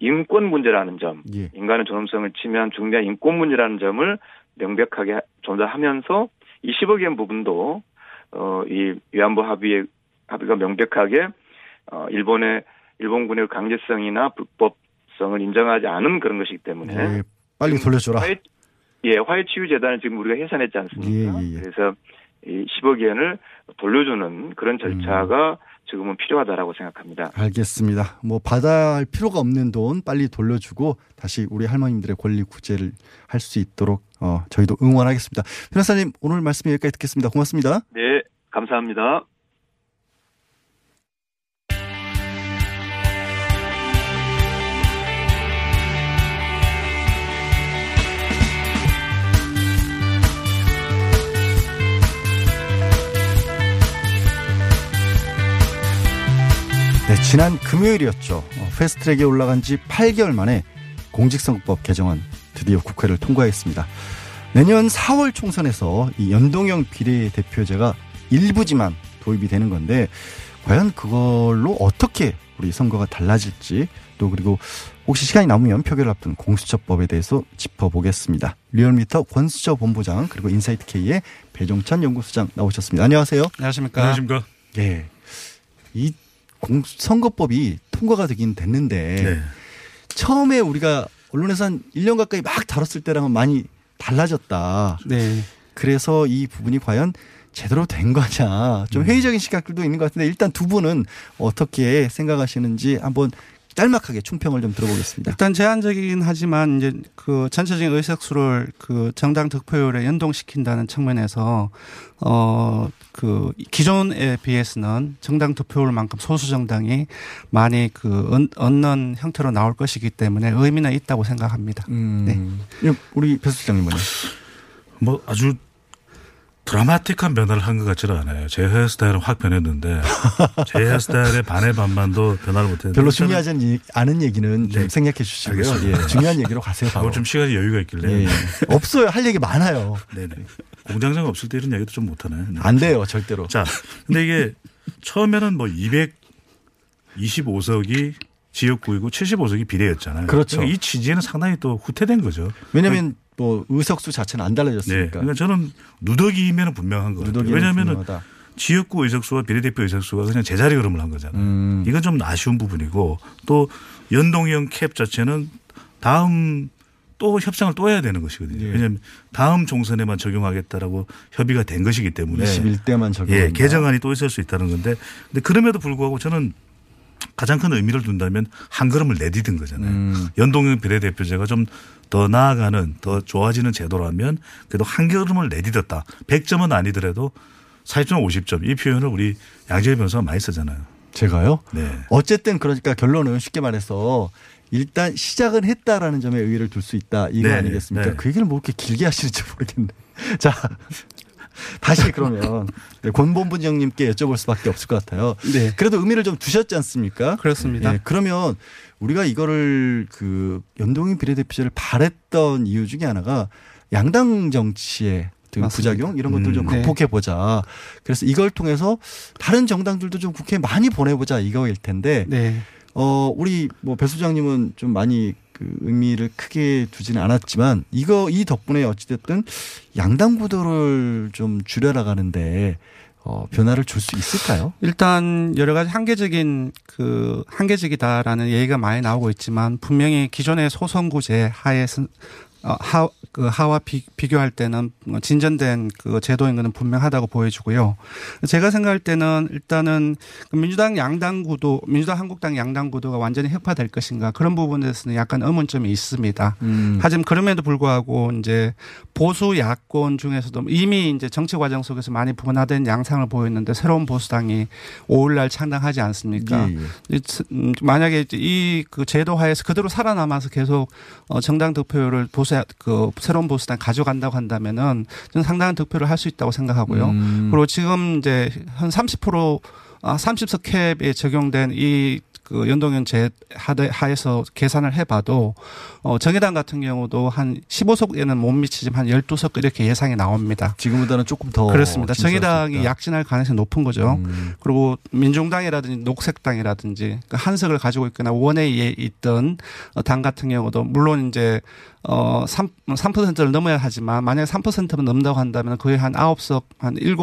인권 문제라는 점, 예. 인간의 존엄성을 침해한 중대한 인권 문제라는 점을 명백하게 전달하면서 이 10억 엔 부분도 어, 이 위안부 합의의 합의가 명백하게 어, 일본의 일본군의 강제성이나 불법성을 인정하지 않은 그런 것이기 때문에 예, 빨리 돌려줘라. 화해, 예, 화해치유재단을 지금 우리가 해산했지 않습니까? 예, 예, 예. 그래서 이 10억 엔을 돌려주는 그런 절차가 지금은 필요하다라고 생각합니다. 알겠습니다. 뭐 받아야 할 필요가 없는 돈 빨리 돌려주고 다시 우리 할머님들의 권리 구제를 할 수 있도록 어, 저희도 응원하겠습니다. 변호사님 오늘 말씀 여기까지 듣겠습니다. 고맙습니다. 네, 감사합니다. 지난 금요일이었죠. 어, 패스트트랙에 올라간 지 8개월 만에 공직선거법 개정안 드디어 국회를 통과했습니다. 내년 4월 총선에서 이 연동형 비례대표제가 일부지만 도입이 되는 건데 과연 그걸로 어떻게 우리 선거가 달라질지 또 그리고 혹시 시간이 남으면 표결을 앞둔 공수처법에 대해서 짚어보겠습니다. 리얼미터 권순정 본부장 그리고 인사이트 K의 배종찬 연구소장 나오셨습니다. 안녕하세요. 안녕하십니까. 안녕하십니까. 예. 이 공, 선거법이 통과가 되긴 됐는데 네. 처음에 우리가 언론에서 한 1년 가까이 막 다뤘을 때랑은 많이 달라졌다. 네. 그래서 이 부분이 과연 제대로 된 거냐. 좀 회의적인 시각들도 있는 것 같은데 일단 두 분은 어떻게 생각하시는지 한번 짤막하게 충평을 좀 들어보겠습니다. 일단 제한적이긴 하지만 이제 그 전체적인 의석수를 그 정당 득표율에 연동시킨다는 측면에서 어 그 기존에 비해서는 정당 득표율만큼 소수 정당이 많이 그 얻- 얻는 형태로 나올 것이기 때문에 의미는 있다고 생각합니다. 음. 네. 우리 배 수 장님은 뭐 아주 드라마틱한 변화를 한 것 같지는 않아요. 제 헤어스타일은 확 변했는데 *laughs* 제 헤어스타일의 반의 반만도 변화를 못했는데 별로 중요하지 않은 않은 얘기는 좀 네. 생략해 주시고요. 예, 중요한 얘기로 가세요. 바로. 오늘 좀 시간이 여유가 있길래 예. 없어요. 할 얘기 많아요. 네네. 공장장 없을 때 이런 얘기도 좀 못하네. 네. 안 돼요, 절대로. 자, 근데 이게 처음에는 뭐 225석이 지역구이고 75석이 비례였잖아요. 그렇죠. 그러니까 이 취지에는 상당히 또 후퇴된 거죠. 왜냐하면 뭐 의석수 자체는 안 네. 달라졌으니까. 그러니까 저는 누더기면 분명한. 누더기는 왜냐하면. 지역구 의석수와 비례대표 의석수가 그냥 제자리 걸음을 한 거잖아요. 음. 이건 좀 아쉬운 부분이고 또 연동형 캡 자체는 다음 또 협상을 또 해야 되는 것이거든요. 예. 왜냐하면 다음 총선에만 적용하겠다라고 협의가 된 것이기 때문에 21대만 적용한다. 예, 개정안이 또 있을 수 있다는 건데 근데 그럼에도 불구하고 저는 가장 큰 의미를 둔다면 한 걸음을 내디딘 거잖아요. 음. 연동형 비례대표제가 좀 더 나아가는 더 좋아지는 제도라면 그래도 한 걸음을 내디뎠다. 100점은 아니더라도 40점, 50점 이 표현을 우리 양재희 변호사가 많이 쓰잖아요. 제가요? 네. 어쨌든 그러니까 결론은 쉽게 말해서 일단 시작은 했다라는 점에 의의를 둘 수 있다 이거 네, 아니겠습니까? 네. 그 얘기를 뭐 이렇게 길게 하시는지 모르겠네. *laughs* 자 다시 그러면 네, 권 본부장님께 여쭤볼 수밖에 없을 것 같아요. 네. 그래도 의미를 좀 두셨지 않습니까? 그렇습니다. 네, 그러면 우리가 이거를 그 연동형 비례대표제를 바랬던 이유 중에 하나가 양당 정치의 그. 부작용 이런 것들 좀 음, 네. 극복해 보자. 그래서 이걸 통해서 다른 정당들도 좀 국회에 많이 보내보자 이거일 텐데. 네. 어 우리 뭐 배 소장님은 좀 많이 그 의미를 크게 두지는 않았지만 이거 이 덕분에 어찌됐든 양당 구도를 좀 줄여나가는데 어 변화를 줄 수 있을까요? 일단 여러 가지 한계적인 그 한계적이다라는 얘기가 많이 나오고 있지만 분명히 기존의 소선구제 하에서 어, 하, 그 하와 비, 비교할 때는 진전된 그 제도인 것은 분명하다고 보여주고요. 제가 생각할 때는 일단은 그 민주당 양당 구도, 민주당 한국당 양당 구도가 완전히 혁파될 것인가 그런 부분에서는 약간 의문점이 있습니다. 음. 하지만 그럼에도 불구하고 이제 보수 야권 중에서도 이미 이제 정치 과정 속에서 많이 분화된 양상을 보였는데 새로운 보수당이 5일날 창당하지 않습니까? 예, 예. 음, 만약에 이 그 제도 하에서 그대로 살아남아서 계속 어, 정당 득표율을 보수 그 새로운 보수당 가져간다고 한다면은 저는 상당한 득표를 할 수 있다고 생각하고요. 음. 그리고 지금 이제 한 30% 아, 30석 캡에 적용된 이그 연동연제 하대- 하에서 계산을 해봐도 어, 정의당 같은 경우도 한 15석에는 못 미치지만 한 12석 이렇게 예상이 나옵니다. 지금보다는 조금 더 그렇습니다. 정의당이. 약진할 가능성이 높은 거죠. 음. 그리고 민중당이라든지 녹색당이라든지 그 한석을 가지고 있거나 원외에 있던 어, 당 같은 경우도 물론 이제 어, 3, 3%를 넘어야 하지만 만약에 3%만 넘는다고 한다면 거의 한 9석, 한 7,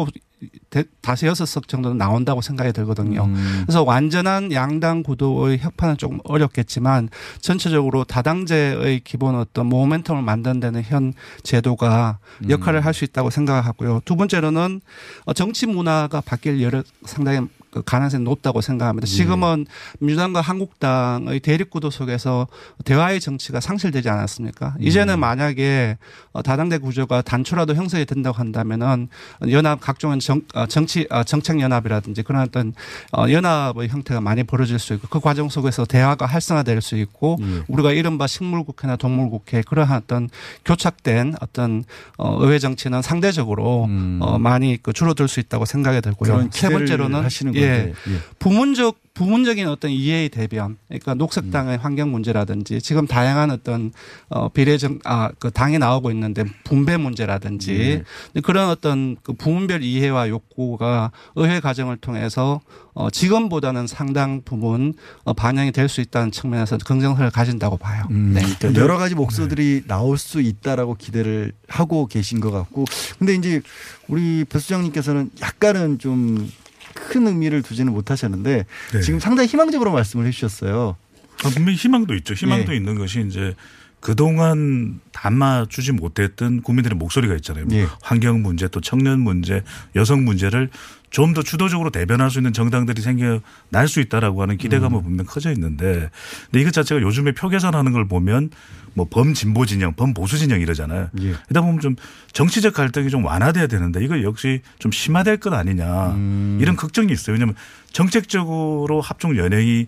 대- 다섯 여섯 석 정도는 나온다고 생각이 들거든요. 음. 그래서 완전한 양당 구도의 혁파는 조금 어렵겠지만 전체적으로 다당제의 기본 어떤 모멘텀을 만드는 현 제도가 음. 역할을 할 수 있다고 생각하고요. 두 번째로는 어, 정치 문화가 바뀔 여러 상당히 그 가능성이 높다고 생각합니다. 지금은 민주당과 한국당의 대립 구도 속에서 대화의 정치가 상실되지 않았습니까? 이제는 만약에 어, 다당대 구조가 단초라도 형성이 된다고 한다면은 연합 각종의 정, 어, 정치 어, 정책 연합이라든지 그런 어떤 어, 연합의 형태가 많이 벌어질 수 있고 그 과정 속에서 대화가 활성화될 수 있고 예. 우리가 이른바 식물국회나 동물국회 그러한 어떤 교착된 어떤 어, 의회 정치는 상대적으로 어, 많이 그 줄어들 수 있다고 생각이 들고요. 음. 세 번째로는 하시는 예, 예. 부문적 부문적인 어떤 이해의 대변, 그러니까 녹색당의 음. 환경 문제라든지 지금 다양한 어떤 어 비례정 아그 당에 나오고 있는데 분배 문제라든지 예. 그런 어떤 그 부문별 이해와 욕구가 의회 과정을 통해서 어 지금보다는 상당 부분 어 반영이 될 수 있다는 측면에서 긍정성을 가진다고 봐요. 음, 네. 그러니까 여러 가지 목소들이 나올 수 있다라고 기대를 하고 계신 것 같고, 근데 이제 우리 배 수장님께서는 약간은 좀 큰 의미를 두지는 못하셨는데 네. 지금 상당히 희망적으로 말씀을 해주셨어요. 아, 분명히 희망도 있죠. 희망도 예. 있는 것이 이제 그동안 담아주지 못했던 국민들의 목소리가 있잖아요. 뭐 예. 환경 문제 또 청년 문제, 여성 문제를 좀 더 주도적으로 대변할 수 있는 정당들이 생겨날 수 있다라고 하는 기대감은 음. 분명 커져 있는데 근데 이것 자체가 요즘에 표 계산하는 걸 보면 뭐 범진보 진영, 범보수 진영 이러잖아요. 예. 그러다 보면 좀 정치적 갈등이 좀 완화돼야 되는데 이거 역시 좀 심화될 것 아니냐 음. 이런 걱정이 있어요. 왜냐하면 정책적으로 합종 연행이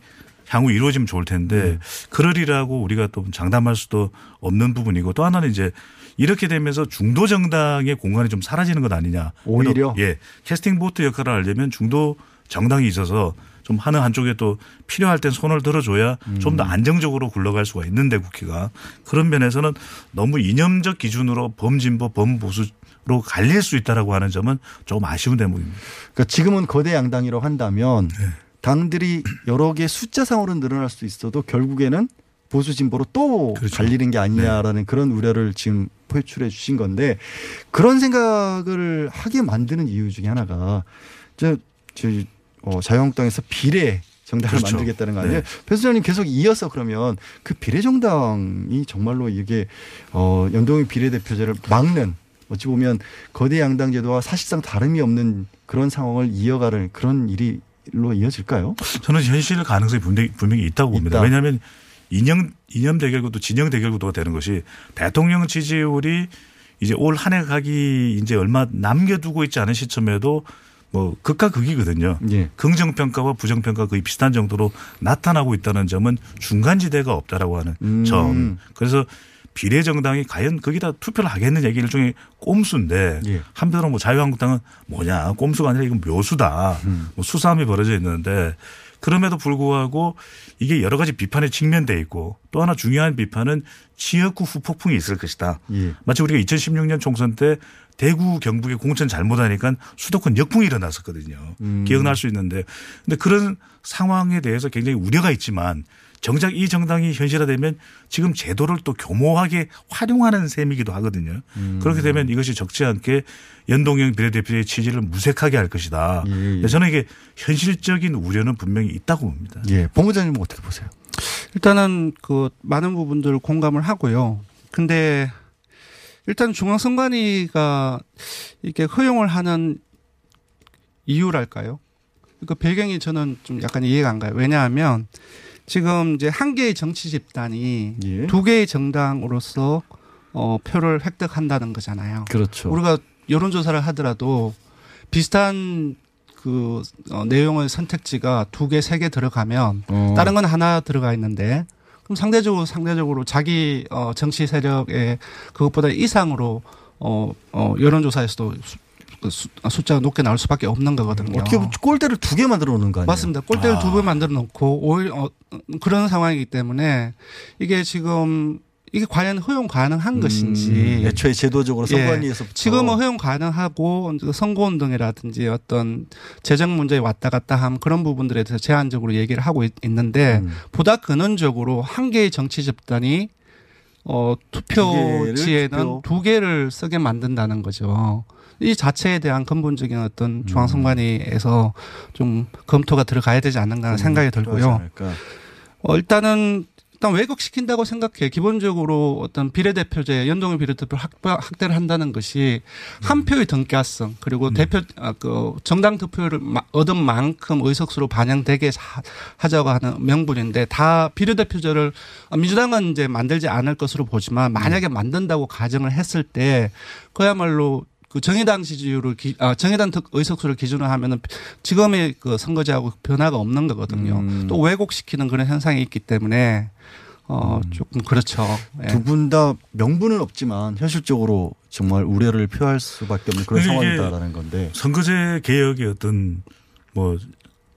향후 이루어지면 좋을 텐데 네. 그러리라고 우리가 또 장담할 수도 없는 부분이고 또 하나는 이제 이렇게 되면서 중도 정당의 공간이 좀 사라지는 것 아니냐. 오히려? 예. 캐스팅 보트 역할을 하려면 중도 정당이 있어서 좀 하는 한쪽에 또 필요할 땐 손을 들어줘야 좀더 안정적으로 굴러갈 수가 있는데 국회가 그런 면에서는 너무 이념적 기준으로 범진보 범보수로 갈릴 수 있다라고 하는 점은 조금 아쉬운 대목입니다. 그러니까 지금은 거대 양당이라고 한다면 네. 당들이 여러 개 숫자상으로 늘어날 수 있어도 결국에는 보수 진보로 또 그렇죠. 갈리는 게 아니냐라는 네. 그런 우려를 지금 표출해 주신 건데 그런 생각을 하게 만드는 이유 중에 하나가 저, 저 어, 자유한국당에서 비례 정당을 그렇죠. 만들겠다는 거 아니에요? 네. 배 소장님 계속 이어서 그러면 그 비례 정당이 정말로 이게 어, 연동형 비례대표제를 막는 어찌 보면 거대 양당 제도와 사실상 다름이 없는 그런 상황을 이어가는 그런 일이 이어질까요? 저는 현실 가능성이 분명히, 분명히 있다고 봅니다. 있다. 왜냐하면 이념 이념 대결구도 진영 대결구도가 되는 것이 대통령 지지율이 이제 올 한 해 가기 이제 얼마 남겨두고 있지 않은 시점에도 뭐 극과 극이거든요. 예. 긍정 평가와 부정 평가 거의 비슷한 정도로 나타나고 있다는 점은 중간 지대가 없다라고 하는 음. 점. 그래서 비례 정당이 과연 거기다 투표를 하겠느냐 이게 일종의 꼼수인데 예. 한편으로 뭐 자유한국당은 뭐냐 꼼수가 아니라 이건 묘수다. 음. 뭐 수싸움이 벌어져 있는데 그럼에도 불구하고 이게 여러 가지 비판에 직면돼 있고 또 하나 중요한 비판은 지역구 후폭풍이 있을 것이다. 예. 마치 우리가 2016년 총선 때 대구 경북에 공천 잘못하니까 수도권 역풍이 일어났었거든요. 음. 기억날 수 있는데 근데 그런 상황에 대해서 굉장히 우려가 있지만 정작 이 정당이 현실화되면 지금 제도를 또 교모하게 활용하는 셈이기도 하거든요. 음. 그렇게 되면 이것이 적지 않게 연동형 비례대표의 취지를 무색하게 할 것이다. 예, 예. 저는 이게 현실적인 우려는 분명히 있다고 봅니다. 예. 본부장님 어떻게 보세요? 일단은 그 많은 부분들 공감을 하고요. 근데 일단 중앙선관위가 이렇게 허용을 하는 이유랄까요? 그 배경이 저는 좀 약간 이해가 안 가요. 왜냐하면 지금 이제 한 개의 정치 집단이 예. 두 개의 정당으로서 어, 표를 획득한다는 거잖아요. 그렇죠. 우리가 여론조사를 하더라도 비슷한 그 어, 내용의 선택지가 두 개, 세 개 들어가면 어. 다른 건 하나 들어가 있는데 그럼 상대적으로 상대적으로 자기 어, 정치 세력의 그것보다 이상으로 어, 어, 여론조사에서도 숫자가 높게 나올 수밖에 없는 거거든요. 어떻게 보면 꼴대를 두 개 만들어 놓는 거 아니에요? 맞습니다. 꼴대를 아. 두배 만들어 놓고 오히려 어, 그런 상황이기 때문에 이게 지금 이게 과연 허용 가능한 것인지 음, 애초에 제도적으로 예. 선관위에서부터 지금은 허용 가능하고 선거 운동이라든지 어떤 재정 문제에 왔다 갔다 함 그런 부분들에 대해서 제한적으로 얘기를 하고 있, 는데 음. 보다 근원적으로 한 개의 정치 집단이 어, 투표지에는 투표. 두 개를 쓰게 만든다는 거죠. 이 자체에 대한 근본적인 어떤 중앙선관위에서 좀 검토가 들어가야 되지 않는가 하는 생각이 필요하지 들고요. 어, 일단은 일단 왜곡시킨다고 생각해. 기본적으로 어떤 비례대표제, 연동형 비례대표 확, 확대를 한다는 것이 한 표의 등가성 그리고 대표 아, 그 정당 득표를 마- 얻은 만큼 의석수로 반영되게 하- 하자고 하는 명분인데 다 비례대표제를 아, 민주당은 이제 만들지 않을 것으로 보지만 만약에 만든다고 가정을 했을 때 그야말로 그 정의당 지지율을 기, 아, 정의당 득 의석수를 기준으로 하면은 지금의 그 선거제하고 변화가 없는 거거든요. 음. 또 왜곡시키는 그런 현상이 있기 때문에 어 음. 조금 그렇죠. 예. 두분 다 명분은 없지만 현실적으로 정말 우려를 표할 수밖에 없는 그런 상황이다라는 건데. 선거제 개혁의 어떤 뭐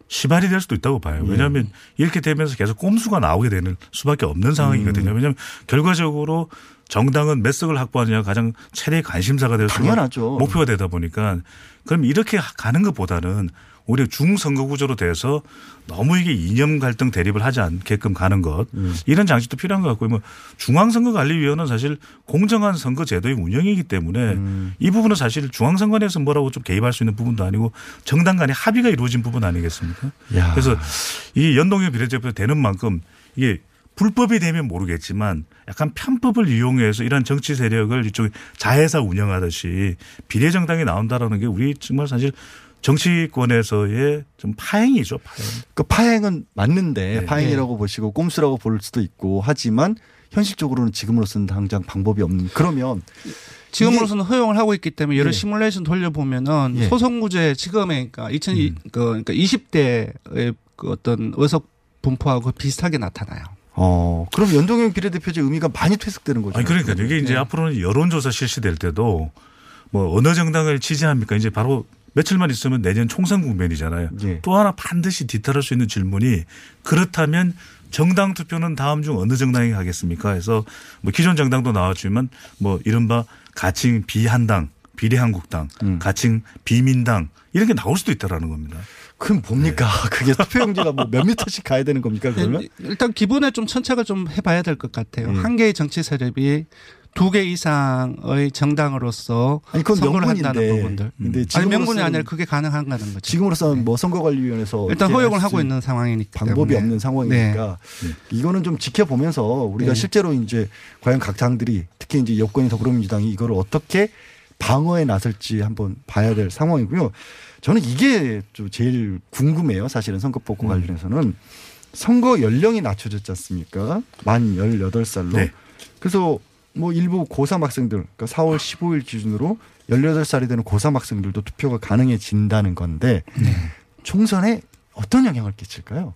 시발이 될 수도 있다고 봐요. 예. 왜냐하면 이렇게 되면서 계속 꼼수가 나오게 되는 수밖에 없는 상황이거든요. 음. 왜냐하면 결과적으로 정당은 몇 석을 확보하느냐 가장 최대 관심사가 될 수가 당연하죠. 목표가 되다 보니까 그럼 이렇게 가는 것보다는 오히려 중선거 구조로 돼서 너무 이게 이념 갈등 대립을 하지 않게끔 가는 것 음. 이런 장치도 필요한 것 같고요. 뭐 중앙선거관리위원회는 사실 공정한 선거 제도의 운영이기 때문에 음. 이 부분은 사실 중앙선관위에서 뭐라고 좀 개입할 수 있는 부분도 아니고 정당 간의 합의가 이루어진 부분 아니겠습니까? 야. 그래서 이 연동형 비례대표 되는 만큼 이게 불법이 되면 모르겠지만 약간 편법을 이용해서 이런 정치 세력을 이쪽에 자회사 운영하듯이 비례정당이 나온다라는 게 우리 정말 사실 정치권에서의 좀 파행이죠, 파행. 그 파행은 맞는데 네. 파행이라고 보시고 꼼수라고 볼 수도 있고 하지만 현실적으로는 지금으로서는 당장 방법이 없는 그러면 지금으로서는 허용을 하고 있기 때문에 여러 예. 시뮬레이션 돌려보면은 예. 소송구제 지금의 그러니까 2002 음. 그 그러니까 20대의 그 어떤 의석 분포하고 비슷하게 나타나요. 어 그럼 연동형 비례대표제 의미가 많이 퇴색되는 거죠. 아니 그러니까 이게 이제 네. 앞으로는 여론조사 실시될 때도 뭐 어느 정당을 지지합니까? 이제 바로 며칠만 있으면 내년 총선 국면이잖아요. 예. 또 하나 반드시 뒤따를 수 있는 질문이 그렇다면 정당 투표는 다음 중 어느 정당이 가겠습니까? 해서 뭐 기존 정당도 나왔지만 뭐 이른바 가칭 비한당, 비례한국당, 음. 가칭 비민당 이런 게 나올 수도 있다라는 겁니다. 그럼 뭡니까? 네. *laughs* 그게 투표용지가 뭐 몇 미터씩 가야 되는 겁니까? 그러면? 네, 일단 기본에 좀 천착을 좀 해봐야 될 것 같아요. 예. 한 개의 정치 세력이 두 개 이상의 정당으로서 아니 그건 선거를 명분인데. 한다는 부분들. 근데 아니 명분이 아니라 그게 가능한가는 거죠. 지금으로서는 뭐 선거관리위원회에서 일단 허용을 하고 있는 상황이니까 방법이 때문에. 없는 상황이니까 네. 이거는 좀 지켜보면서 우리가 네. 실제로 이제 과연 각 당들이 특히 이제 여권이 더불어민주당이 이거를 어떻게 방어에 나설지 한번 봐야 될 상황이고요. 저는 이게 좀 제일 궁금해요. 사실은 선거법과 음. 관련해서는 선거 연령이 낮춰졌지 않습니까? 만 18살로. 네. 그래서 뭐 일부 고3 학생들, 그러니까 4월 15일 기준으로 18살이 되는 고3 학생들도 투표가 가능해진다는 건데 네. 총선에 어떤 영향을 끼칠까요?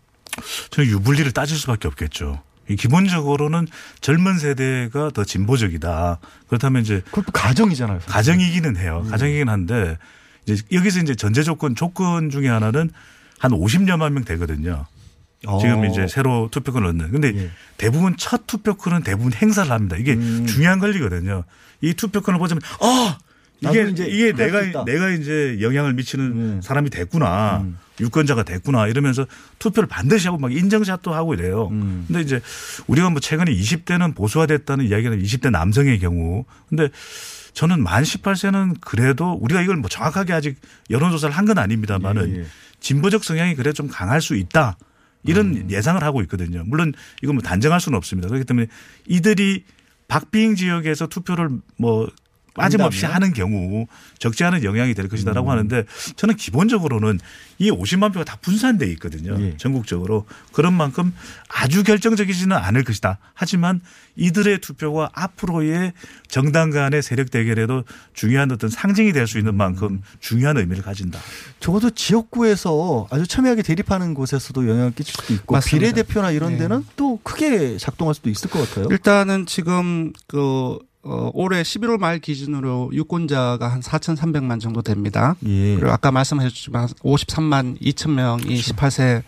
저는 유불리를 따질 수밖에 없겠죠. 이 기본적으로는 젊은 세대가 더 진보적이다. 그렇다면 이제 가정이잖아요. 가정이기는 해요. 음. 가정이긴 한데 이제 여기서 이제 전제 조건 조건 중에 하나는 한 50여만 명 되거든요. 지금 어. 이제 새로 투표권을 얻는. 근데 예. 대부분 첫 투표권은 대부분 행사를 합니다. 이게 음. 중요한 권리거든요. 이 투표권을 보자면 아 이게 이제 이게 내가 있다. 네. 내가 이제 영향을 미치는 사람이 됐구나. 음. 유권자가 됐구나 이러면서 투표를 반드시 하고 막 인정샷도 하고 이래요. 음. 근데 이제 우리가 뭐 최근에 20대는 보수화됐다는 이야기는 20대 남성의 경우. 근데 저는 만 18세는 그래도 우리가 이걸 뭐 정확하게 아직 여론조사를 한 건 아닙니다만은 예, 예. 진보적 성향이 그래 좀 강할 수 있다. 이런 음. 예상을 하고 있거든요. 물론 이건 뭐 단정할 수는 없습니다. 그렇기 때문에 이들이 박빙 지역에서 투표를 뭐 빠짐없이 한다면? 하는 경우 적지 않은 영향이 될 것이다라고 음. 하는데 저는 기본적으로는 이 50만 표가 다 분산돼 있거든요. 예. 전국적으로 그런 만큼 아주 결정적이지는 않을 것이다. 하지만 이들의 투표가 앞으로의 정당 간의 세력 대결에도 중요한 어떤 상징이 될 수 있는 만큼 중요한 의미를 가진다. 적어도 지역구에서 아주 첨예하게 대립하는 곳에서도 영향을 끼칠 수도 있고 맞습니다. 비례대표나 이런 네. 데는 또 크게 작동할 수도 있을 것 같아요. 일단은 지금 그 어, 올해 11월 말 기준으로 유권자가 한 4,300만 정도 됩니다. 예. 그리고 아까 말씀하셨지만 53만 2천 명이 그렇죠. 18세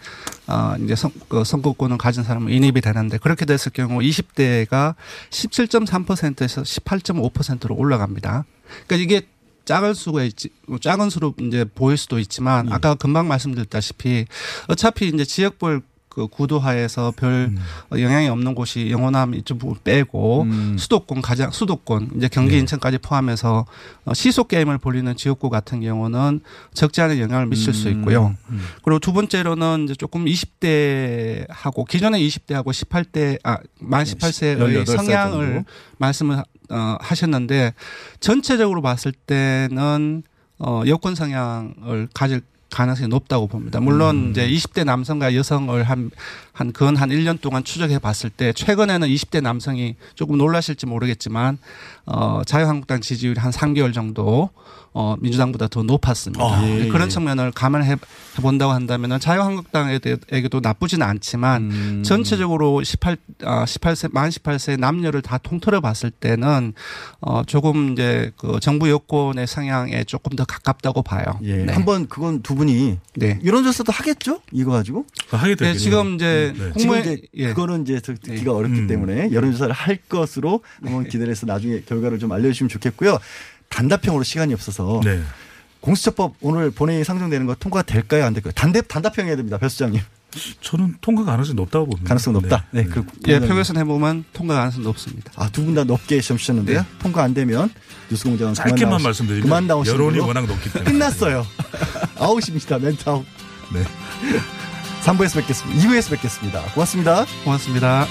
어, 이제 선, 그 선거권을 가진 사람은 인입이 되는데 그렇게 됐을 경우 20대가 17.3%에서 18.5%로 올라갑니다. 그러니까 이게 작을 수가 있지, 작은 수로 이제 보일 수도 있지만 예. 아까 금방 말씀드렸다시피 어차피 이제 지역별 그 구도하에서 별 음. 어, 영향이 없는 곳이 영호남 이쪽 부분 빼고 음. 수도권 가장 수도권 이제 경기 네. 인천까지 포함해서 어, 시속 게임을 벌리는 지역구 같은 경우는 적지 않은 영향을 미칠 수 있고요. 음. 그리고 두 번째로는 이제 조금 20대하고 기존의 20대하고 18대 아만 18세의 18살 정도. 성향을 말씀을 어, 하셨는데 전체적으로 봤을 때는 어, 여권 성향을 가질 가능성이 높다고 봅니다. 물론 음. 이제 20대 남성과 여성을 한, 한, 근 한 1년 동안 추적해 봤을 때 최근에는 20대 남성이 조금 놀라실지 모르겠지만, 어, 자유한국당 지지율이 한 3개월 정도, 어, 민주당보다 더 높았습니다. 아, 예, 그런 예. 측면을 감안해 본다고 한다면은 자유한국당에게도 나쁘지는 않지만 음. 전체적으로 18, 아, 18세, 만 18세 남녀를 다 통틀어 봤을 때는 어, 조금 이제 그 정부 여권의 성향에 조금 더 가깝다고 봐요. 예. 네. 한번 그건 두 분이 네. 여론조사도 하겠죠? 이거 가지고? 하게 네, 지금 이제 지금 공무원 이제 예. 그거는 이제 저- 듣기가 어렵기 음. 때문에 여론조사를 할 것으로 한번 기대를 해서 나중에 결과를 좀 알려주시면 좋겠고요. 단답형으로 시간이 없어서 네. 공수처법 오늘 본회의 상정되는 거 통과 될까요? 안 될까요? 단답 단답형 해야 됩니다. 배 수장님. 저는 통과 가능성이 높다고 봅니다. 가능성 높다. 네. 그 예, 표결선 해보면 통과 가능성 높습니다. 아, 두 분 다 높게 시험 치셨는데요. 통과 안 되면 뉴스공장은 그만 짧게만 나오시- 말씀드리면 그만 나오시는 여론이. 워낙 높기 때문에. 끝났어요. *laughs* 아웃입니다. 멘트 아웃. 네. 3부에서 뵙겠습니다. 2부에서 뵙겠습니다. 고맙습니다. 고맙습니다.